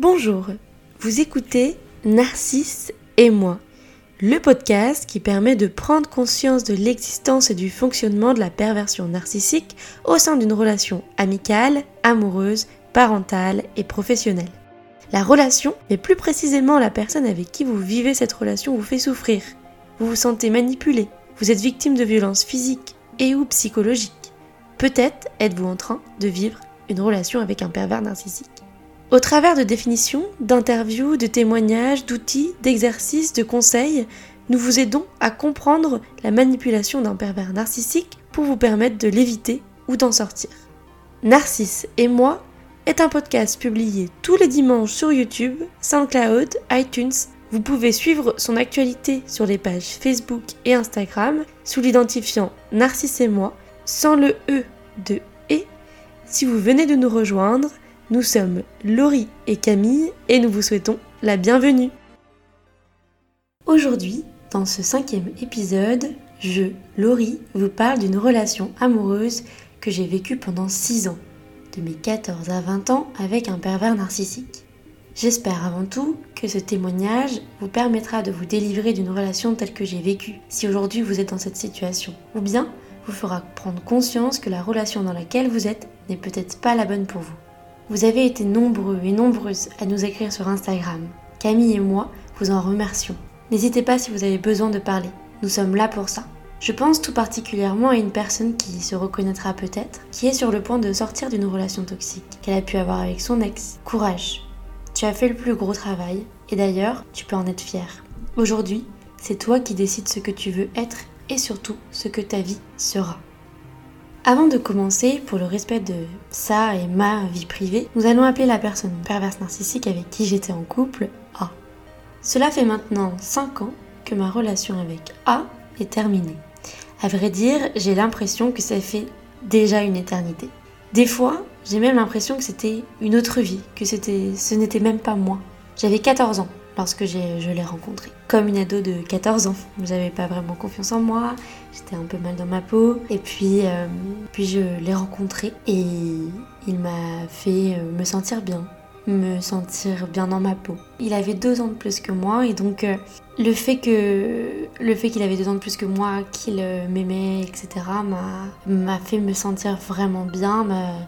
Bonjour, vous écoutez Narcisse et moi, le podcast qui permet de prendre conscience de l'existence et du fonctionnement de la perversion narcissique au sein d'une relation amicale, amoureuse, parentale et professionnelle. La relation, mais plus précisément la personne avec qui vous vivez cette relation vous fait souffrir. Vous vous sentez manipulé, vous êtes victime de violences physiques et ou psychologiques. Peut-être êtes-vous en train de vivre une relation avec un pervers narcissique. Au travers de définitions, d'interviews, de témoignages, d'outils, d'exercices, de conseils, nous vous aidons à comprendre la manipulation d'un pervers narcissique pour vous permettre de l'éviter ou d'en sortir. Narcisse et moi est un podcast publié tous les dimanches sur YouTube, SoundCloud, iTunes. Vous pouvez suivre son actualité sur les pages Facebook et Instagram sous l'identifiant Narcisse et moi sans le E de et. Si vous venez de nous rejoindre, nous sommes Laurie et Camille et nous vous souhaitons la bienvenue. Aujourd'hui, dans ce cinquième épisode, je, Laurie, vous parle d'une relation amoureuse que j'ai vécue pendant 6 ans, de mes 14 à 20 ans avec un pervers narcissique. J'espère avant tout que ce témoignage vous permettra de vous délivrer d'une relation telle que j'ai vécue, si aujourd'hui vous êtes dans cette situation, ou bien vous fera prendre conscience que la relation dans laquelle vous êtes n'est peut-être pas la bonne pour vous. Vous avez été nombreux et nombreuses à nous écrire sur Instagram. Camille et moi vous en remercions. N'hésitez pas si vous avez besoin de parler. Nous sommes là pour ça. Je pense tout particulièrement à une personne qui se reconnaîtra peut-être, qui est sur le point de sortir d'une relation toxique qu'elle a pu avoir avec son ex. Courage. Tu as fait le plus gros travail et d'ailleurs, tu peux en être fier. Aujourd'hui, c'est toi qui décides ce que tu veux être et surtout ce que ta vie sera. Avant de commencer, pour le respect de ça et ma vie privée, nous allons appeler la personne perverse narcissique avec qui j'étais en couple A. Cela fait maintenant 5 ans que ma relation avec A est terminée. À vrai dire, j'ai l'impression que ça fait déjà une éternité. Des fois, j'ai même l'impression que c'était une autre vie, que c'était, ce n'était même pas moi. J'avais 14 ans lorsque je l'ai rencontré. Comme une ado de 14 ans. J'avais pas vraiment confiance en moi, j'étais un peu mal dans ma peau. Et puis, euh, puis je l'ai rencontré et il m'a fait euh, me sentir bien me sentir bien dans ma peau. Il avait deux ans de plus que moi et donc euh, le fait que le fait qu'il avait deux ans de plus que moi, qu'il m'aimait, etc. m'a fait me sentir vraiment bien,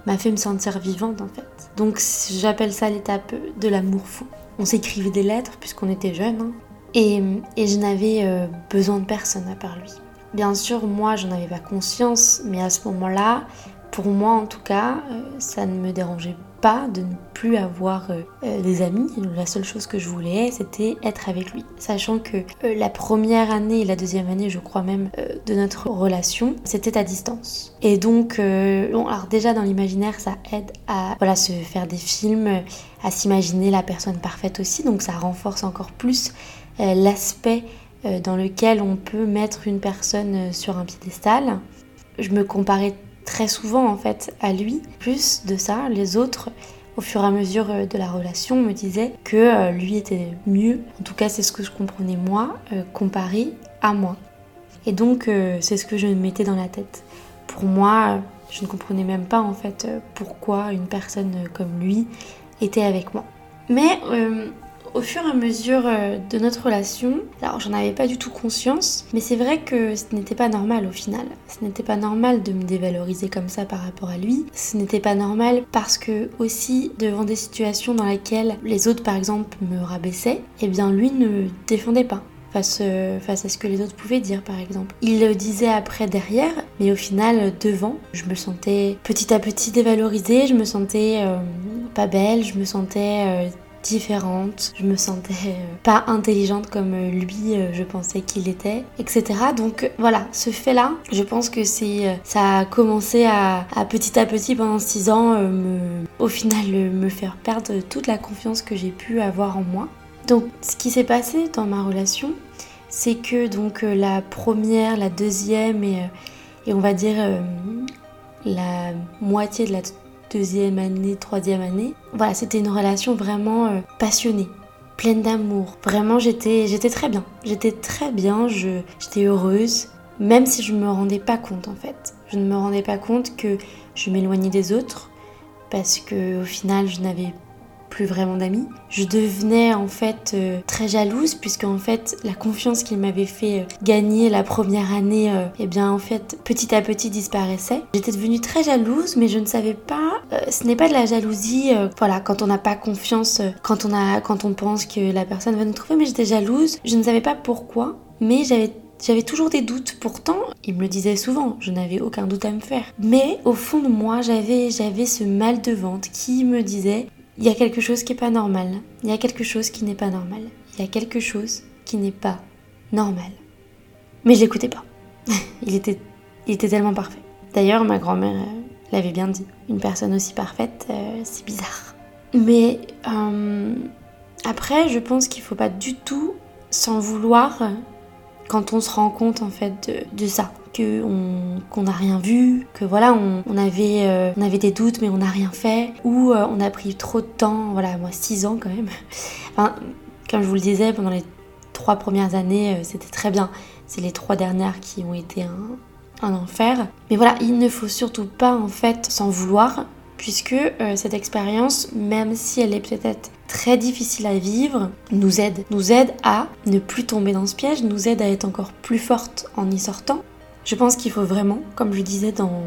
m'a fait me sentir vivante en fait. Donc j'appelle ça l'étape de l'amour fou. On s'écrivait des lettres puisqu'on était jeunes. Hein. Et, je n'avais euh, besoin de personne à part lui. Bien sûr, moi, j'en avais pas conscience, mais à ce moment-là, pour moi en tout cas, euh, ça ne me dérangeait pas de ne plus avoir euh, des amis. La seule chose que je voulais, c'était être avec lui. Sachant que la première année et la deuxième année, je crois même, de notre relation, c'était à distance. Et donc, alors déjà dans l'imaginaire, ça aide à voilà, se faire des films, à s'imaginer la personne parfaite aussi, donc ça renforce encore plus euh, l'aspect euh, dans lequel on peut mettre une personne euh, sur un piédestal. Je me comparais très souvent en fait à lui. Plus de ça, les autres, au fur et à mesure de la relation, me disaient que lui était mieux. En tout cas, c'est ce que je comprenais moi, comparé à moi. Et donc, c'est ce que je me mettais dans la tête. Pour moi, je ne comprenais même pas en fait pourquoi une personne comme lui était avec moi. Mais euh, au fur et à mesure euh, de notre relation, alors j'en avais pas du tout conscience, mais c'est vrai que ce n'était pas normal au final. Ce n'était pas normal de me dévaloriser comme ça par rapport à lui. Ce n'était pas normal parce que aussi devant des situations dans lesquelles les autres par exemple me rabaissaient, eh bien lui ne défendait pas face, euh, à ce que les autres pouvaient dire par exemple. Il le disait après derrière, mais au final devant, je me sentais petit à petit dévalorisée, je me sentais euh, pas belle, je me sentais différente, je me sentais pas intelligente comme lui je pensais qu'il était, etc. Donc voilà, ce fait-là, je pense que c'est ça a commencé à, petit à petit pendant 6 ans au final me faire perdre toute la confiance que j'ai pu avoir en moi. Donc ce qui s'est passé dans ma relation, c'est que donc euh, la première, la deuxième et, euh, on va dire euh, la moitié de la deuxième année, troisième année, voilà, c'était une relation vraiment passionnée, pleine d'amour. Vraiment, j'étais, j'étais très bien. J'étais très bien, j'étais heureuse, même si je ne me rendais pas compte en fait. Je ne me rendais pas compte que je m'éloignais des autres parce que au final, je n'avais plus vraiment d'amis. Je devenais en fait euh, très jalouse puisque en fait la confiance qu'il m'avait fait euh, gagner la première année, et eh bien en fait petit à petit disparaissait. J'étais devenue très jalouse, mais je ne savais pas. ce n'est pas de la jalousie, voilà, quand on n'a pas confiance, quand on a, quand on pense que la personne va nous trouver, mais j'étais jalouse. Je ne savais pas pourquoi, mais j'avais j'avais toujours des doutes, pourtant, il me le disait souvent, je n'avais aucun doute à me faire. Mais au fond de moi, j'avais, j'avais ce mal de ventre qui me disait, il y a quelque chose qui n'est pas normal, il y a quelque chose qui n'est pas normal, il y a quelque chose qui n'est pas normal. Mais je l'écoutais pas. il, était, tellement parfait. D'ailleurs, ma grand-mère euh, l'avait bien dit, une personne aussi parfaite, euh, c'est bizarre. Mais euh, après, je pense qu'il faut pas du tout s'en vouloir quand on se rend compte en fait de, ça qu'on n'a rien vu, que voilà, on, avait, euh, on avait des doutes mais on n'a rien fait, ou euh, on a pris trop de temps, voilà, moi 6 ans quand même. enfin, comme je vous le disais, pendant les trois premières années, euh, c'était très bien. C'est les trois dernières qui ont été un, un, enfer. Mais voilà, il ne faut surtout pas en fait s'en vouloir, puisque cette expérience, même si elle est peut-être très difficile à vivre nous aide. Nous aide à ne plus tomber dans ce piège, nous aide à être encore plus forte en y sortant. Je pense qu'il faut vraiment, comme je disais dans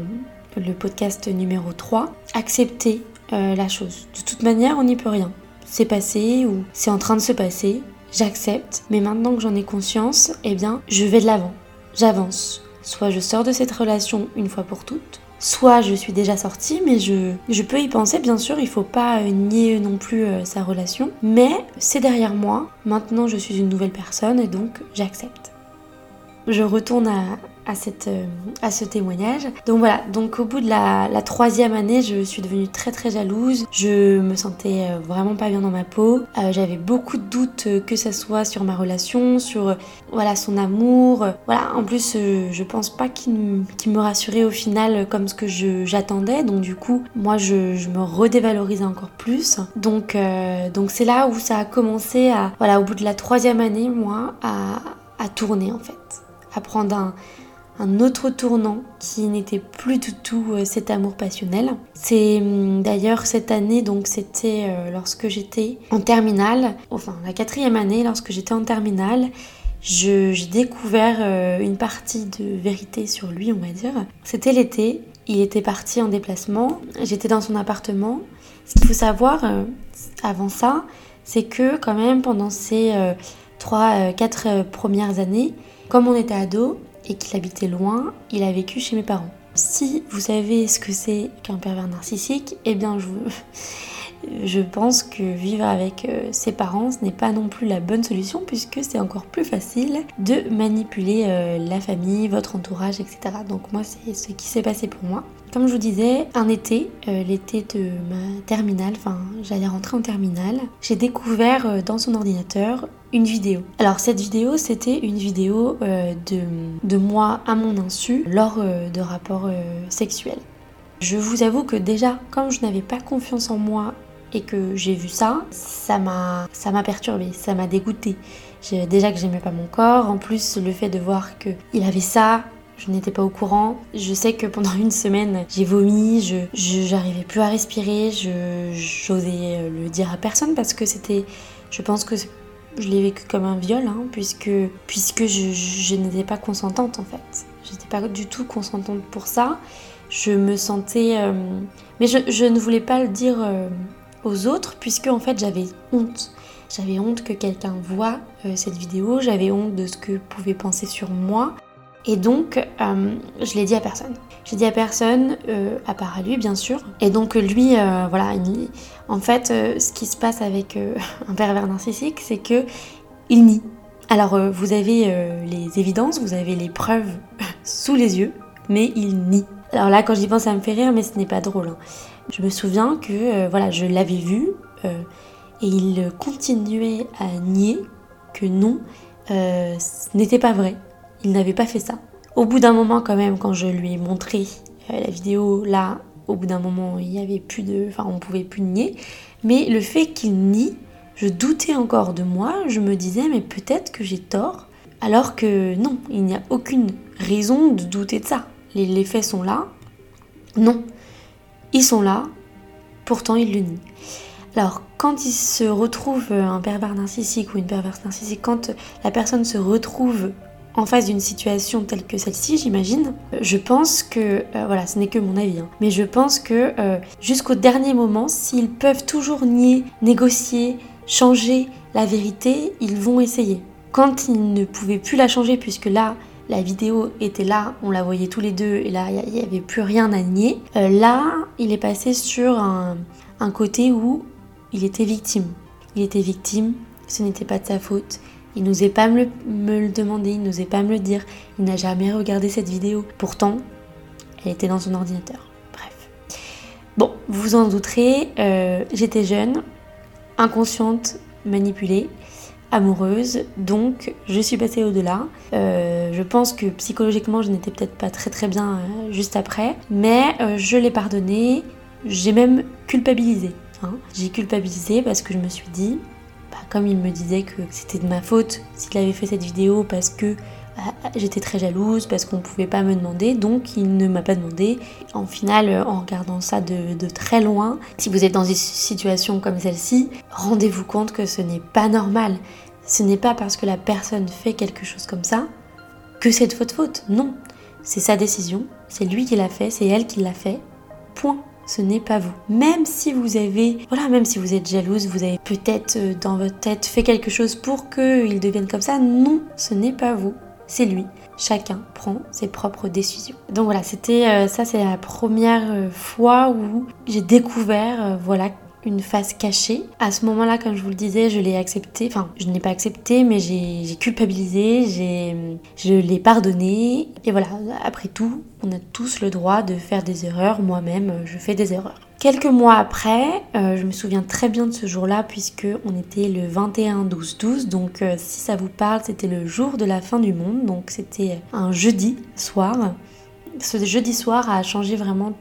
le podcast numéro 3, accepter euh, la chose. De toute manière, on n'y peut rien. C'est passé ou c'est en train de se passer, j'accepte, mais maintenant que j'en ai conscience, eh bien, je vais de l'avant. J'avance. Soit je sors de cette relation une fois pour toutes, Soit je suis déjà sortie, mais je, je peux y penser, bien sûr, il faut pas euh, nier non plus euh, sa relation. Mais c'est derrière moi, maintenant je suis une nouvelle personne et donc j'accepte. Je retourne à, à, cette, euh, à ce témoignage. Donc voilà, donc au bout de la, troisième année, je suis devenue très très jalouse. Je me sentais euh, vraiment pas bien dans ma peau. Euh, j'avais beaucoup de doutes, que ce soit sur ma relation, sur voilà son amour. Voilà, en plus, je pense pas qu'il me rassurait au final comme ce que j'attendais. Donc du coup, moi, je, je, me redévalorisais encore plus. Donc donc c'est là où ça a commencé à voilà au bout de la troisième année, moi, à, à tourner en fait prendre un, un autre tournant qui n'était plus du tout euh, cet amour passionnel. C'est hum, d'ailleurs cette année, donc c'était euh, lorsque j'étais en terminale, enfin la quatrième année, lorsque j'étais en terminale, j'ai découvert euh, une partie de vérité sur lui, on va dire. C'était l'été, il était parti en déplacement, j'étais dans son appartement. Ce qu'il faut savoir avant ça, c'est que quand même pendant ces 3-4 premières années, comme on était ado, et qu'il habitait loin, il a vécu chez mes parents. Si vous savez ce que c'est qu'un pervers narcissique, eh bien je, je pense que vivre avec euh, ses parents, ce n'est pas non plus la bonne solution puisque c'est encore plus facile de manipuler euh, la famille, votre entourage, etc. Donc moi, c'est ce qui s'est passé pour moi. Comme je vous disais, un été, euh, l'été de ma terminale, enfin j'allais rentrer en terminale, j'ai découvert dans son ordinateur une vidéo. Alors cette vidéo, c'était une vidéo de, de, moi à mon insu lors de rapports sexuels. Je vous avoue que déjà, comme je n'avais pas confiance en moi et que j'ai vu ça, ça m'a ça m'a perturbée, ça m'a dégoûtée. Déjà que j'aimais pas mon corps, en plus le fait de voir que il avait ça, je n'étais pas au courant. Je sais que pendant une semaine, j'ai vomi, je j'arrivais plus à respirer, je j'osais le dire à personne parce que c'était je pense que je l'ai vécu comme un viol hein, puisque puisque je, je n'étais pas consentante en fait. J'étais pas du tout consentante pour ça. Je me sentais euh, mais je, je, ne voulais pas le dire euh, aux autres puisque en fait j'avais honte. J'avais honte que quelqu'un voit euh, cette vidéo, j'avais honte de ce que pouvait penser sur moi. Et donc, je l'ai dit à personne. J'ai dit à personne, à part à lui bien sûr. Et donc lui, voilà, en fait, ce qui se passe avec un pervers narcissique, c'est que il nie. Alors, vous avez les évidences, vous avez les preuves sous les yeux, mais il nie. Alors là, quand j'y pense, ça me fait rire, mais ce n'est pas drôle. Hein. Je me souviens que euh, voilà, je l'avais vu euh, et il continuait à nier que non, euh, ce n'était pas vrai. Il n'avait pas fait ça. Au bout d'un moment, quand même, quand je lui ai montré la vidéo, là, au bout d'un moment, il y avait plus de, enfin, on pouvait plus nier. Mais le fait qu'il nie, je doutais encore de moi. Je me disais, mais peut-être que j'ai tort. Alors que non, il n'y a aucune raison de douter de ça. les faits sont là. Non, ils sont là, pourtant ils le nient. Alors, quand il se retrouve, un pervers narcissique ou une perverse narcissique, quand la personne se retrouve en face d'une situation telle que celle-ci, j'imagine, je pense que, euh, voilà, ce n'est que mon avis, hein, mais je pense que euh, jusqu'au dernier moment, s'ils peuvent toujours nier, négocier, changer la vérité, ils vont essayer. Quand ils ne pouvaient plus la changer, puisque là, la vidéo était là, on la voyait tous les deux, et là, il n'y avait plus rien à nier, euh, là, il est passé sur un, un côté où il était victime. Il était victime, ce n'était pas de sa faute, il n'osait pas me le, demander, il n'osait pas me le dire. Il n'a jamais regardé cette vidéo. Pourtant, elle était dans son ordinateur. Bref. Bon, vous vous en douterez, euh, j'étais jeune, inconsciente, manipulée, amoureuse, donc je suis passée au-delà. Euh, je pense que psychologiquement, je n'étais peut-être pas très très bien euh, juste après, mais je l'ai pardonné, j'ai même culpabilisé. Hein. J'ai culpabilisé parce que je me suis dit, comme il me disait que c'était de ma faute s'il avait fait cette vidéo parce que bah, j'étais très jalouse, parce qu'on ne pouvait pas me demander, donc il ne m'a pas demandé. En final, en regardant ça de, très loin, si vous êtes dans une situation comme celle-ci, rendez-vous compte que ce n'est pas normal. Ce n'est pas parce que la personne fait quelque chose comme ça que c'est de votre faute. Non, c'est sa décision, c'est lui qui l'a fait, c'est elle qui l'a fait. Point ce n'est pas vous. Même si vous avez, voilà, même si vous êtes jalouse, vous avez peut-être euh, dans votre tête fait quelque chose pour qu'il devienne comme ça, non, ce n'est pas vous, c'est lui. Chacun prend ses propres décisions. Donc voilà, c'était euh, ça, c'est la première euh, fois où j'ai découvert, voilà, une face cachée. À ce moment-là, comme je vous le disais, je l'ai accepté. Enfin, je n'ai pas accepté, mais j'ai culpabilisé, je l'ai pardonné. Et voilà, après tout, on a tous le droit de faire des erreurs. Moi-même, je fais des erreurs. Quelques mois après, euh, je me souviens très bien de ce jour-là puisque on était le 21-12-12. Donc euh, si ça vous parle, c'était le jour de la fin du monde. Donc c'était un jeudi soir. Ce jeudi soir a changé vraiment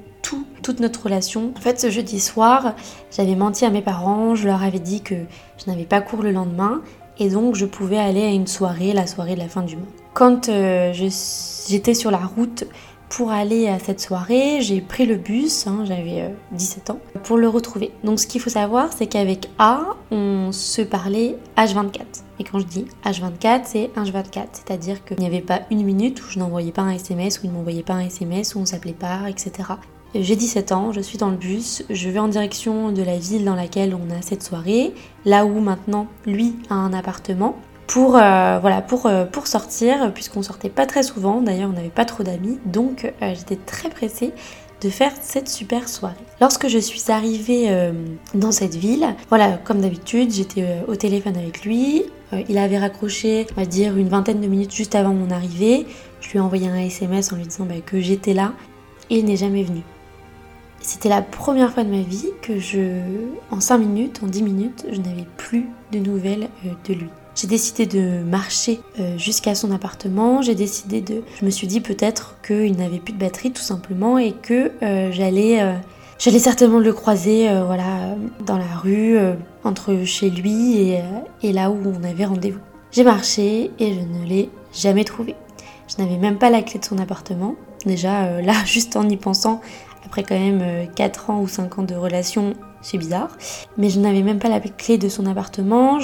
toute notre relation. En fait, ce jeudi soir, j'avais menti à mes parents, je leur avais dit que je n'avais pas cours le lendemain et donc je pouvais aller à une soirée, la soirée de la fin du mois. Quand euh, j'étais sur la route pour aller à cette soirée, j'ai pris le bus, hein, j'avais 17 euh, ans, pour le retrouver. Donc ce qu'il faut savoir, c'est qu'avec A, on se parlait H24. Et quand je dis H24, c'est H24, c'est-à-dire qu'il n'y avait pas une minute où je n'envoyais pas un SMS, où il ne m'envoyait pas un SMS, où on s'appelait pas, etc. J'ai 17 ans, je suis dans le bus, je vais en direction de la ville dans laquelle on a cette soirée, là où maintenant lui a un appartement, pour, euh, voilà, pour, euh, pour sortir, puisqu'on sortait pas très souvent, d'ailleurs on n'avait pas trop d'amis, donc euh, j'étais très pressée de faire cette super soirée. Lorsque je suis arrivée dans cette ville, voilà, comme d'habitude, j'étais au téléphone avec lui. il avait raccroché, on va dire, une vingtaine de minutes juste avant mon arrivée. Je lui ai envoyé un SMS en lui disant bah, que j'étais là. Et il n'est jamais venu. C'était la première fois de ma vie que je, en 5 minutes, en 10 minutes, je n'avais plus de nouvelles euh, de lui. J'ai décidé de marcher euh, jusqu'à son appartement. J'ai décidé de. Je me suis dit peut-être qu'il n'avait plus de batterie tout simplement et que euh, j'allais. J'allais certainement le croiser voilà, dans la rue, entre chez lui et, et là où on avait rendez-vous. J'ai marché et je ne l'ai jamais trouvé. Je n'avais même pas la clé de son appartement. Déjà, là, juste en y pensant, après quand même 4 euh, ans ou 5 ans de relation, c'est bizarre. Mais je n'avais même pas la clé de son appartement.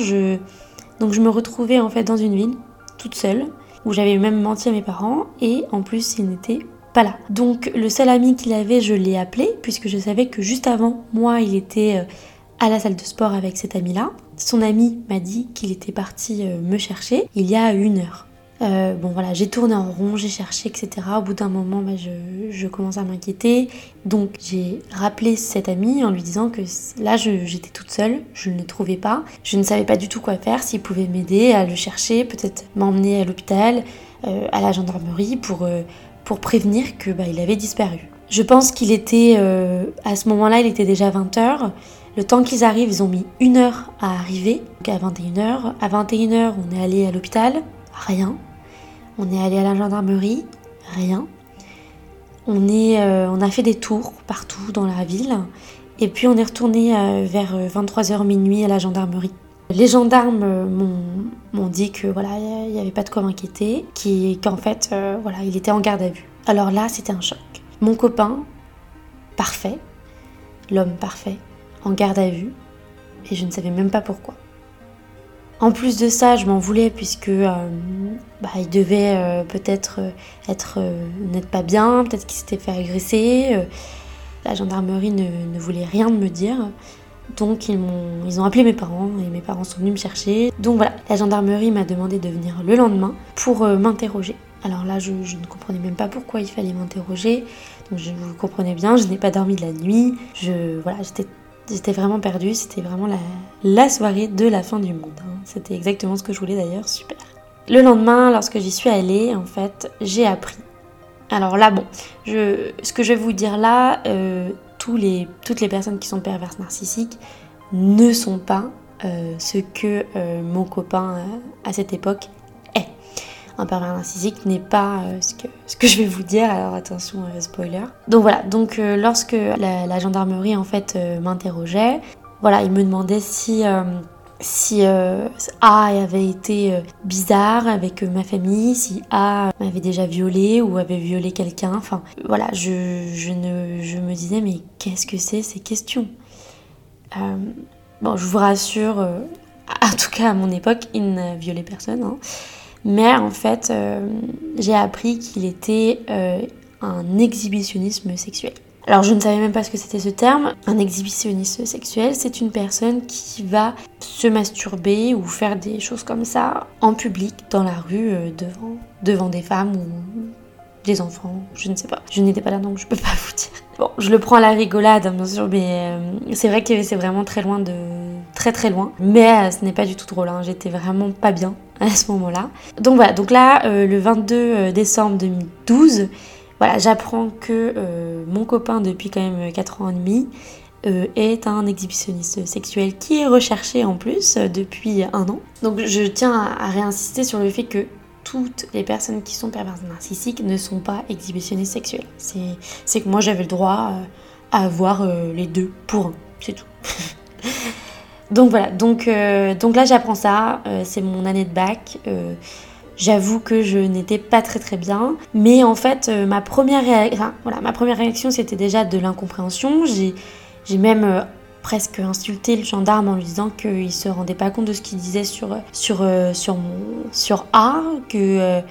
Donc je me retrouvais en fait dans une ville, toute seule, où j'avais même menti à mes parents et en plus il n'était pas là. Donc le seul ami qu'il avait, je l'ai appelé puisque je savais que juste avant, moi, il était euh, à la salle de sport avec cet ami-là. Son ami m'a dit qu'il était parti euh, me chercher il y a une heure. Euh, bon voilà, j'ai tourné en rond, j'ai cherché, etc. Au bout d'un moment, bah, je, commence à m'inquiéter. Donc j'ai rappelé cet ami en lui disant que là j'étais toute seule, je ne le trouvais pas. Je ne savais pas du tout quoi faire, s'il pouvait m'aider à le chercher, peut-être m'emmener à l'hôpital, euh, à la gendarmerie pour, euh, pour prévenir que bah, il avait disparu. Je pense qu'il était, à ce moment-là, il était déjà 20h. Le temps qu'ils arrivent, ils ont mis une heure à arriver, donc à 21h. À 21h, on est allé à l'hôpital, rien. On est allé à la gendarmerie, rien. Euh, on a fait des tours partout dans la ville. Et puis on est retourné euh, vers 23h euh, minuit à la gendarmerie. Les gendarmes m'ont dit que voilà, il n'y avait pas de quoi m'inquiéter, qu'en fait, voilà, il était en garde à vue. Alors là, c'était un choc. Mon copain, parfait, l'homme parfait, en garde à vue, et je ne savais même pas pourquoi. En plus de ça, je m'en voulais puisque euh, bah, il devait euh, peut-être euh, être n'être pas bien, peut-être qu'il s'était fait agresser. la gendarmerie ne, voulait rien me dire. Donc ils, ont appelé mes parents et mes parents sont venus me chercher. Donc voilà, la gendarmerie m'a demandé de venir le lendemain pour m'interroger. Alors là, je, je, ne comprenais même pas pourquoi il fallait m'interroger. Donc je vous comprenez bien, je n'ai pas dormi de la nuit. Je, voilà, j'étais J'étais vraiment perdue, c'était vraiment la, soirée de la fin du monde. Hein. C'était exactement ce que je voulais d'ailleurs, super. Le lendemain, lorsque j'y suis allée, en fait, j'ai appris. Alors là, bon, ce que je vais vous dire là, euh, toutes les personnes qui sont perverses narcissiques ne sont pas euh, ce que euh, mon copain à cette époque un pervers narcissique n'est pas euh, ce, que, ce que je vais vous dire, alors attention, euh, spoiler. Donc voilà, donc euh, lorsque la, gendarmerie en fait m'interrogeait, voilà, il me demandait si si A avait été bizarre avec ma famille, si A m'avait déjà violé ou avait violé quelqu'un. Enfin, voilà, je, je, ne, je me disais, mais qu'est-ce que c'est ces questions? Bon, je vous rassure, en tout cas à mon époque, il n'a violé personne. Hein. Mais en fait, euh, j'ai appris qu'il était euh, un exhibitionnisme sexuel. Alors je ne savais même pas ce que c'était ce terme. Un exhibitionniste sexuel, c'est une personne qui va se masturber ou faire des choses comme ça en public, dans la rue, euh, devant, devant des femmes ou des enfants, je ne sais pas. Je n'étais pas là donc je peux pas vous dire. Bon, je le prends à la rigolade bien sûr, mais c'est vrai que c'est vraiment très loin de... très très loin. Mais ce n'est pas du tout drôle, hein. j'étais vraiment pas bien à ce moment-là. Donc voilà, donc là, euh, le 22 euh, décembre 2012, voilà, j'apprends que euh, mon copain depuis quand même 4 ans et demi est un exhibitionniste sexuel qui est recherché en plus depuis un an. Donc je tiens à, réinsister sur le fait que toutes les personnes qui sont perverses narcissiques ne sont pas exhibitionnistes sexuels. C'est que moi j'avais le droit à avoir les deux pour un, c'est tout. Donc voilà, donc, euh, donc là j'apprends ça, euh, c'est mon année de bac. Euh, j'avoue que je n'étais pas très très bien, mais en fait ma première, réaction c'était déjà de l'incompréhension. J'ai même presque insulté le gendarme en lui disant qu'il se rendait pas compte de ce qu'il disait sur, sur, sur A, que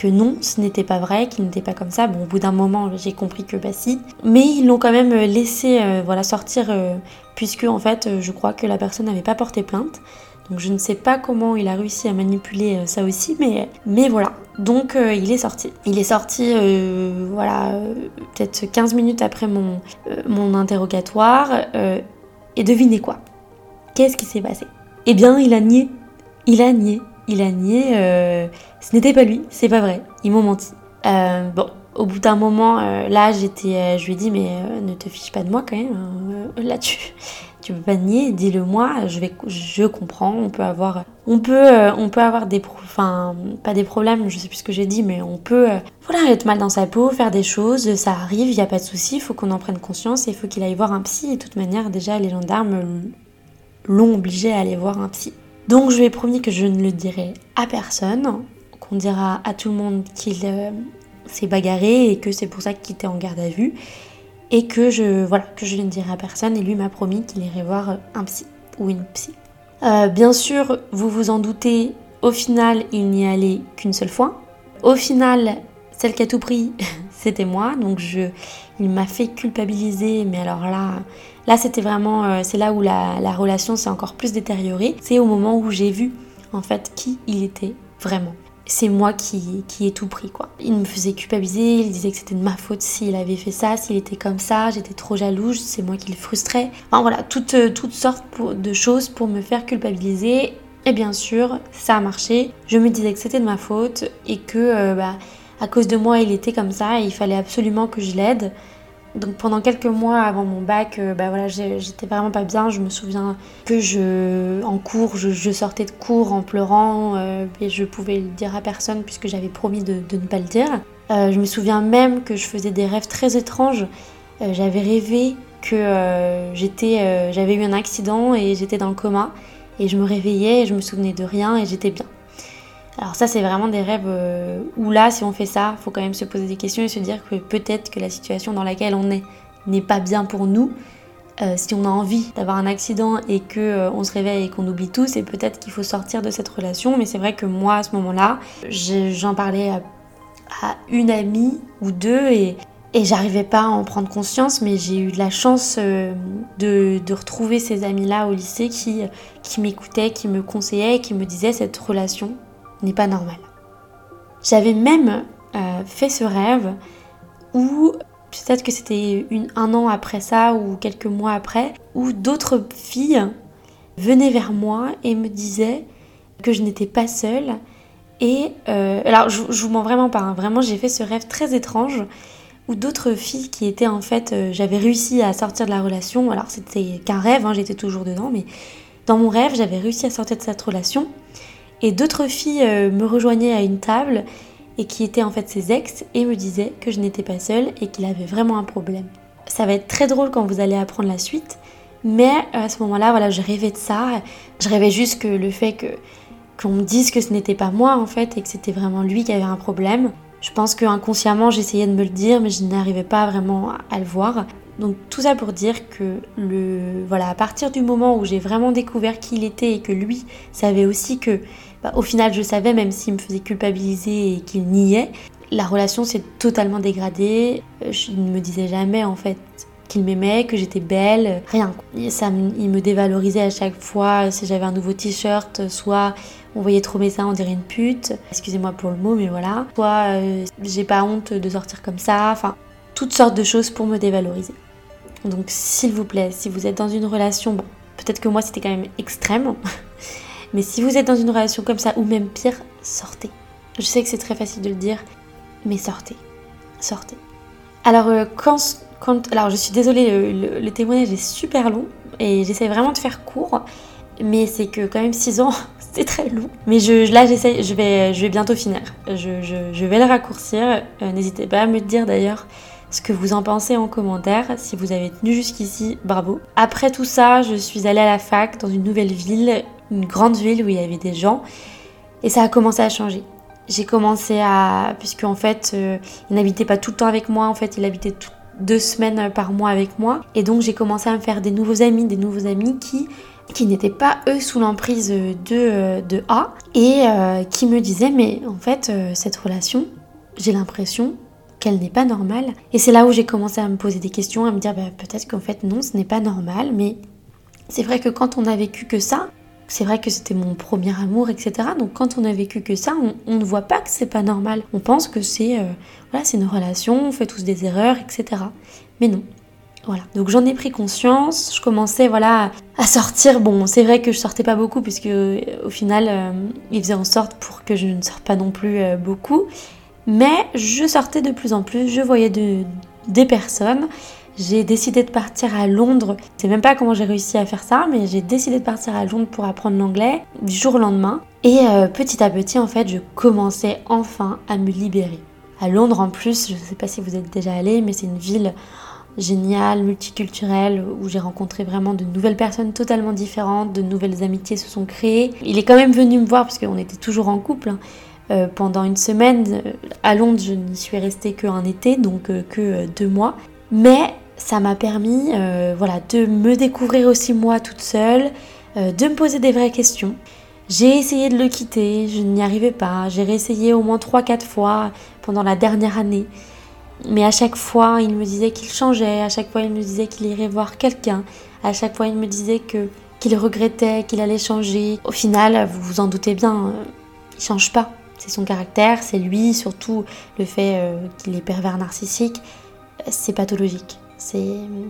que non, ce n'était pas vrai, qu'il n'était pas comme ça. Bon, au bout d'un moment, j'ai compris que bah si. Mais ils l'ont quand même laissé voilà, sortir puisque en fait euh, je crois que la personne n'avait pas porté plainte. Donc je ne sais pas comment il a réussi à manipuler euh, ça aussi, mais, mais voilà. Donc euh, il est sorti. Il est sorti, voilà, peut-être 15 minutes après mon, mon interrogatoire. et devinez quoi? Qu'est-ce qui s'est passé? Eh bien, il a nié. Il a nié. Il a nié. Ce n'était pas lui, c'est pas vrai. Ils m'ont menti. bon, au bout d'un moment, euh, là, j'étais, euh, je lui ai dit, mais euh, ne te fiche pas de moi quand même. Hein. là, tu, tu peux pas nier, dis-le-moi. Je vais, je comprends. On peut avoir, on peut, on peut avoir des, enfin, pas des problèmes. Je sais plus ce que j'ai dit, mais on peut, voilà, être mal dans sa peau, faire des choses. Ça arrive, il y a pas de souci. Il faut qu'on en prenne conscience et il faut qu'il aille voir un psy. Et de toute manière, déjà, les gendarmes l'ont obligé à aller voir un psy. Donc, je lui ai promis que je ne le dirai à personne, qu'on dira à tout le monde qu'il s'est bagarré et que c'est pour ça qu'il était en garde à vue et que je voilà que je ne dirai à personne et lui m'a promis qu'il irait voir un psy ou une psy. Euh, bien sûr, vous vous en doutez, au final, il n'y allait qu'une seule fois. Au final, celle qui a tout pris, c'était moi, donc je, il m'a fait culpabiliser, mais alors là, là c'était vraiment, euh, c'est là où la relation s'est encore plus détériorée. C'est au moment où j'ai vu en fait qui il était vraiment c'est moi qui, qui ai tout pris quoi. Il me faisait culpabiliser, il disait que c'était de ma faute s'il avait fait ça, s'il était comme ça, j'étais trop jalouse, c'est moi qui le frustrais. Enfin voilà, toutes, euh, toutes sortes de choses pour me faire culpabiliser. Et bien sûr, ça a marché. Je me disais que c'était de ma faute et que euh, bah, à cause de moi, il était comme ça et il fallait absolument que je l'aide. Donc pendant quelques mois avant mon bac, euh, bah voilà, j'étais vraiment pas bien. Je me souviens que je, en cours, je, sortais de cours en pleurant euh, et je pouvais le dire à personne puisque j'avais promis de, ne pas le dire. Euh, je me souviens même que je faisais des rêves très étranges. j'avais rêvé que j'avais eu un accident et j'étais dans le coma et je me réveillais et je me souvenais de rien et j'étais bien. Alors ça, c'est vraiment des rêves euh, où là, si on fait ça, faut quand même se poser des questions et se dire que peut-être que la situation dans laquelle on est n'est pas bien pour nous. euh, si on a envie d'avoir un accident et que euh, on se réveille et qu'on oublie tout, c'est peut-être qu'il faut sortir de cette relation. Mais c'est vrai que moi, à ce moment-là, j'en parlais à, une amie ou deux et, j'arrivais pas à en prendre conscience, mais j'ai eu la chance de, de, retrouver ces amis-là au lycée qui, qui m'écoutaient, qui me conseillaient et qui me disaient cette relation n'est pas normale. J'avais même fait ce rêve où peut-être que c'était un an après ça ou quelques mois après, où d'autres filles venaient vers moi et me disaient que je n'étais pas seule. Et euh, alors, je, je, vous mens vraiment pas, hein. vraiment, j'ai fait ce rêve très étrange où d'autres filles qui étaient en fait, euh, j'avais réussi à sortir de la relation. Alors, c'était qu'un rêve, hein, j'étais toujours dedans, mais dans mon rêve, j'avais réussi à sortir de cette relation. Et d'autres filles euh, me rejoignaient à une table et qui étaient en fait ses ex et me disaient que je n'étais pas seule et qu'il avait vraiment un problème. Ça va être très drôle quand vous allez apprendre la suite, mais à ce moment-là, voilà, je rêvais de ça. Je rêvais juste que le fait que qu'on me dise que ce n'était pas moi en fait et que c'était vraiment lui qui avait un problème. Je pense que inconsciemment j'essayais de me le dire, mais je n'arrivais pas vraiment à le voir. Donc tout ça pour dire que le voilà, à partir du moment où j'ai vraiment découvert qui il était et que lui savait aussi que bah, au final je savais même s'il me faisait culpabiliser et qu'il niait, la relation s'est totalement dégradée. Euh, je ne me disais jamais en fait qu'il m'aimait, que j'étais belle, rien. Ça, il me dévalorisait à chaque fois si j'avais un nouveau t-shirt, soit on voyait trop mes seins, on dirait une pute. Excusez-moi pour le mot, mais voilà. Soit euh, j'ai pas honte de sortir comme ça. Enfin, toutes sortes de choses pour me dévaloriser. Donc s'il vous plaît, si vous êtes dans une relation, peut-être que moi c'était quand même extrême, mais si vous êtes dans une relation comme ça, ou même pire, sortez. Je sais que c'est très facile de le dire, mais sortez. Sortez. Alors euh, quand, je suis désolée, le, témoignage est super long, et j'essaie vraiment de faire court, mais c'est que quand même 6 ans, c'est très long. Mais là, j'essaie, je vais, je vais bientôt finir. Je, je, vais le raccourcir. Euh, n'hésitez pas à me dire d'ailleurs ce que vous en pensez en commentaire. Si vous avez tenu jusqu'ici, bravo. Après tout ça, je suis allée à la fac dans une nouvelle ville, une grande ville où il y avait des gens, et ça a commencé à changer. J'ai commencé à... puisque en fait, euh, il n'habitait pas tout le temps avec moi, en fait, il habitait deux semaines par mois avec moi. Et donc j'ai commencé à me faire des nouveaux amis, des nouveaux amis qui qui n'étaient pas eux sous l'emprise de, euh, de A et euh, qui me disaient mais en fait cette relation j'ai l'impression qu'elle n'est pas normale. Et c'est là où j'ai commencé à me poser des questions, à me dire bah, peut-être qu'en fait non, ce n'est pas normal, mais c'est vrai que quand on a vécu que ça, c'est vrai que c'était mon premier amour, etc. Donc quand on a vécu que ça, on, ne voit pas que c'est pas normal. On pense que c'est euh, voilà, c'est une relation, on fait tous des erreurs, etc. Mais non. Voilà. Donc j'en ai pris conscience. Je commençais voilà à sortir. Bon, c'est vrai que je sortais pas beaucoup puisque euh, au final, euh, il faisait en sorte pour que je ne sorte pas non plus beaucoup. Mais je sortais de plus en plus, je voyais des personnes. J'ai décidé de partir à Londres. Je sais même pas comment j'ai réussi à faire ça, mais j'ai décidé de partir à Londres pour apprendre l'anglais du jour au lendemain. Et euh, petit à petit, en fait, je commençais enfin à me libérer. À Londres, en plus, je ne sais pas si vous êtes déjà allé, mais c'est une ville géniale, multiculturelle, où j'ai rencontré vraiment de nouvelles personnes totalement différentes, de nouvelles amitiés se sont créées. Il est quand même venu me voir parce qu'on était toujours en couple. Hein. Euh, pendant une semaine. À Londres, je n'y suis restée qu'un été, donc euh, que deux mois. Mais ça m'a permis voilà, de me découvrir aussi moi toute seule, de me poser des vraies questions. J'ai essayé de le quitter, je n'y arrivais pas. J'ai réessayé au moins 3-4 fois pendant la dernière année. Mais à chaque fois, il me disait qu'il changeait, à chaque fois, il me disait qu'il irait voir quelqu'un, à chaque fois, il me disait que qu'il regrettait, qu'il allait changer. Au final, vous vous en doutez bien, il change pas c'est son caractère, c'est lui, surtout le fait euh, qu'il est pervers narcissique, c'est pathologique.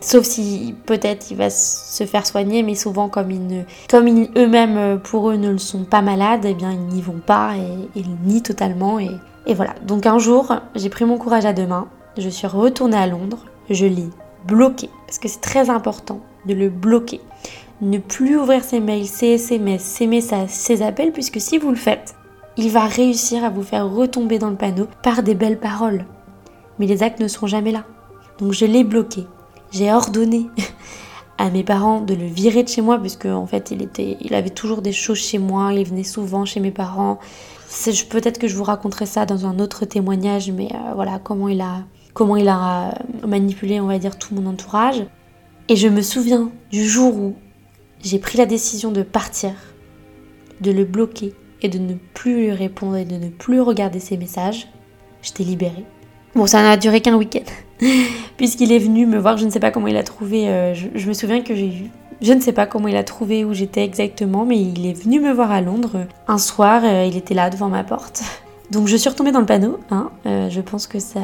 Sauf si peut-être il va se faire soigner, mais souvent comme eux-mêmes euh, pour eux ne le sont pas malades, eh bien ils n'y vont pas et ils nient totalement et, et voilà. Donc un jour, j'ai pris mon courage à deux mains, je suis retournée à Londres, je l'ai bloqué parce que c'est très important de le bloquer. Ne plus ouvrir ses mails, ses SMS, ses messages, ses appels, puisque si vous le faites, il va réussir à vous faire retomber dans le panneau par des belles paroles. Mais les actes ne seront jamais là. Donc je l'ai bloqué. J'ai ordonné à mes parents de le virer de chez moi puisque en fait il était il avait toujours des choses chez moi, il venait souvent chez mes parents. Peut-être que je vous raconterai ça dans un autre témoignage, mais euh, voilà comment il a comment il a manipulé, on va dire, tout mon entourage. Et je me souviens du jour où j'ai pris la décision de partir, de le bloquer et de ne plus lui répondre et de ne plus regarder ses messages. J'étais libérée. Bon, ça n'a duré qu'un week-end, puisqu'il est venu me voir. Je ne sais pas comment il a trouvé. Euh, je, me souviens que j'ai eu. Je ne sais pas comment il a trouvé où j'étais exactement, mais il est venu me voir à Londres. Un soir, euh, il était là devant ma porte. Donc je suis retombée dans le panneau. Hein. Euh, je pense que ça,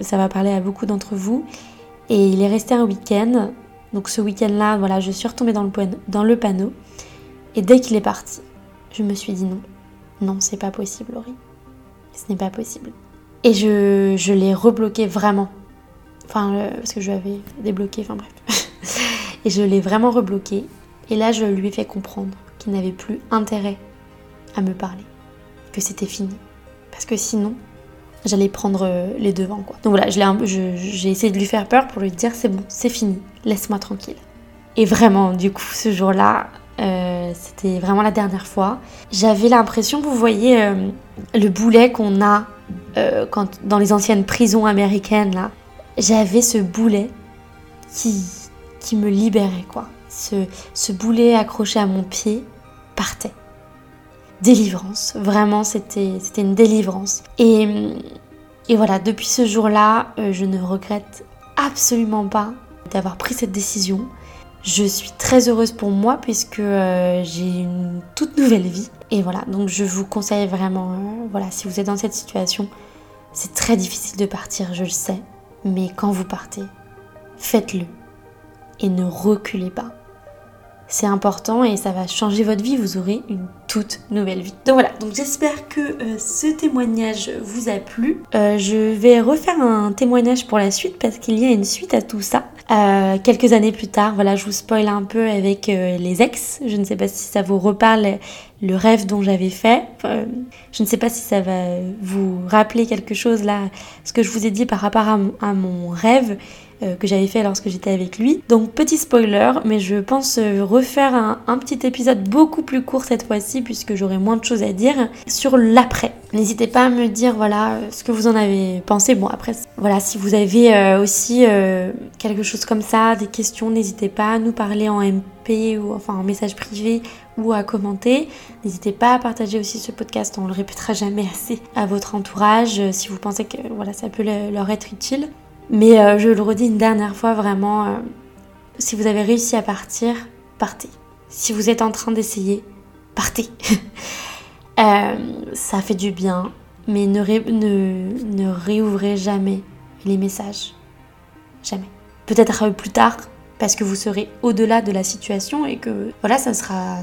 ça va parler à beaucoup d'entre vous. Et il est resté un week-end. Donc ce week-end-là, voilà, je suis retombée dans le, dans le panneau. Et dès qu'il est parti, je me suis dit non. Non, c'est pas possible, Laurie. Ce n'est pas possible. Et je, je l'ai rebloqué vraiment. Enfin, parce que je l'avais débloqué, enfin bref. et je l'ai vraiment rebloqué. Et là, je lui ai fait comprendre qu'il n'avait plus intérêt à me parler. Que c'était fini. Parce que sinon, j'allais prendre euh, les devants, quoi. Donc voilà, j'ai essayé de lui faire peur pour lui dire c'est bon, c'est fini, laisse-moi tranquille. Et vraiment, du coup, ce jour-là, euh, c'était vraiment la dernière fois. J'avais l'impression, vous voyez, euh, le boulet qu'on a euh, quand, dans les anciennes prisons américaines, là. J'avais ce boulet qui, qui me libérait, quoi. Ce, ce boulet accroché à mon pied partait. Délivrance, vraiment, c'était une délivrance. Et, et voilà, depuis ce jour-là, je ne regrette absolument pas d'avoir pris cette décision. Je suis très heureuse pour moi puisque euh, j'ai une toute nouvelle vie. Et voilà, donc je vous conseille vraiment, euh, voilà, si vous êtes dans cette situation, c'est très difficile de partir, je le sais. Mais quand vous partez, faites-le. Et ne reculez pas. C'est important et ça va changer votre vie, vous aurez une toute nouvelle vie. Donc voilà, donc j'espère que euh, ce témoignage vous a plu. je vais refaire un témoignage pour la suite parce qu'il y a une suite à tout ça. Euh, quelques années plus tard, voilà, je vous spoil un peu avec euh, les ex. Je ne sais pas si ça vous reparle le rêve dont j'avais fait. je ne sais pas si ça va vous rappeler quelque chose là, ce que je vous ai dit par rapport à mon rêve. Euh, que j'avais fait lorsque j'étais avec lui. Donc petit spoiler, mais je pense euh, refaire un, petit épisode beaucoup plus court cette fois-ci puisque j'aurai moins de choses à dire sur l'après. N'hésitez pas à me dire voilà ce que vous en avez pensé. Bon après voilà si vous avez euh, aussi quelque chose comme ça, des questions, n'hésitez pas à nous parler en MP ou enfin en message privé ou à commenter. N'hésitez pas à partager aussi ce podcast, on le répétera jamais assez à votre entourage si vous pensez que voilà ça peut leur être utile. Mais euh, je le redis une dernière fois, vraiment, euh, si vous avez réussi à partir, partez. Si vous êtes en train d'essayer, partez. Euh, ça fait du bien, mais ne, réouvrez jamais les messages. Jamais. Peut-être plus tard, parce que vous serez au-delà de la situation et que voilà, ça ne sera,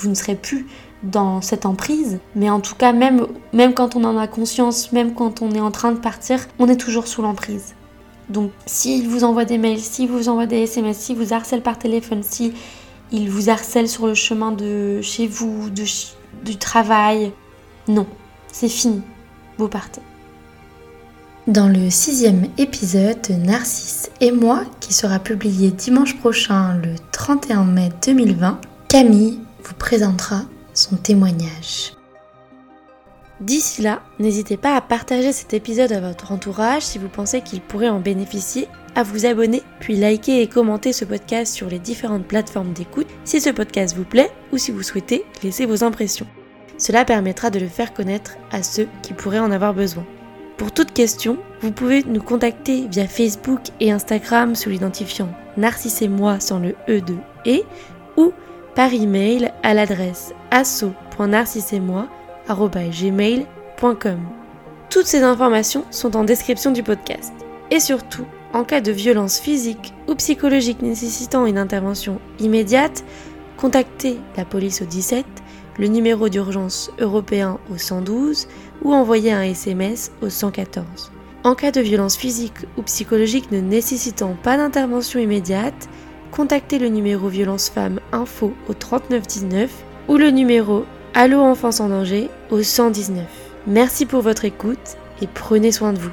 vous ne serez plus dans cette emprise. Mais en tout cas, même quand on en a conscience, même quand on est en train de partir, on est toujours sous l'emprise. Donc s'il vous envoie des mails, s'il vous envoie des SMS, s'il vous harcèle par téléphone, si il vous harcèle sur le chemin de chez vous, du travail, non, c'est fini, vous partez. Dans le sixième épisode de Narcisse et moi, qui sera publié dimanche prochain le 31 mai 2020, Camille vous présentera son témoignage. D'ici là, n'hésitez pas à partager cet épisode à votre entourage si vous pensez qu'il pourrait en bénéficier, à vous abonner, puis liker et commenter ce podcast sur les différentes plateformes d'écoute si ce podcast vous plaît ou si vous souhaitez laisser vos impressions. Cela permettra de le faire connaître à ceux qui pourraient en avoir besoin. Pour toute question, vous pouvez nous contacter via Facebook et Instagram sous l'identifiant Narcisse et moi sans le E de et ou par email à l'adresse asso.narcissemoi gmail.com. Toutes ces informations sont en description du podcast. Et surtout, en cas de violence physique ou psychologique nécessitant une intervention immédiate, contactez la police au 17, le numéro d'urgence européen au 112 ou envoyez un SMS au 114. En cas de violence physique ou psychologique ne nécessitant pas d'intervention immédiate, contactez le numéro violence femme info au 3919 ou le numéro Allo Enfance en danger au 119. Merci pour votre écoute et prenez soin de vous.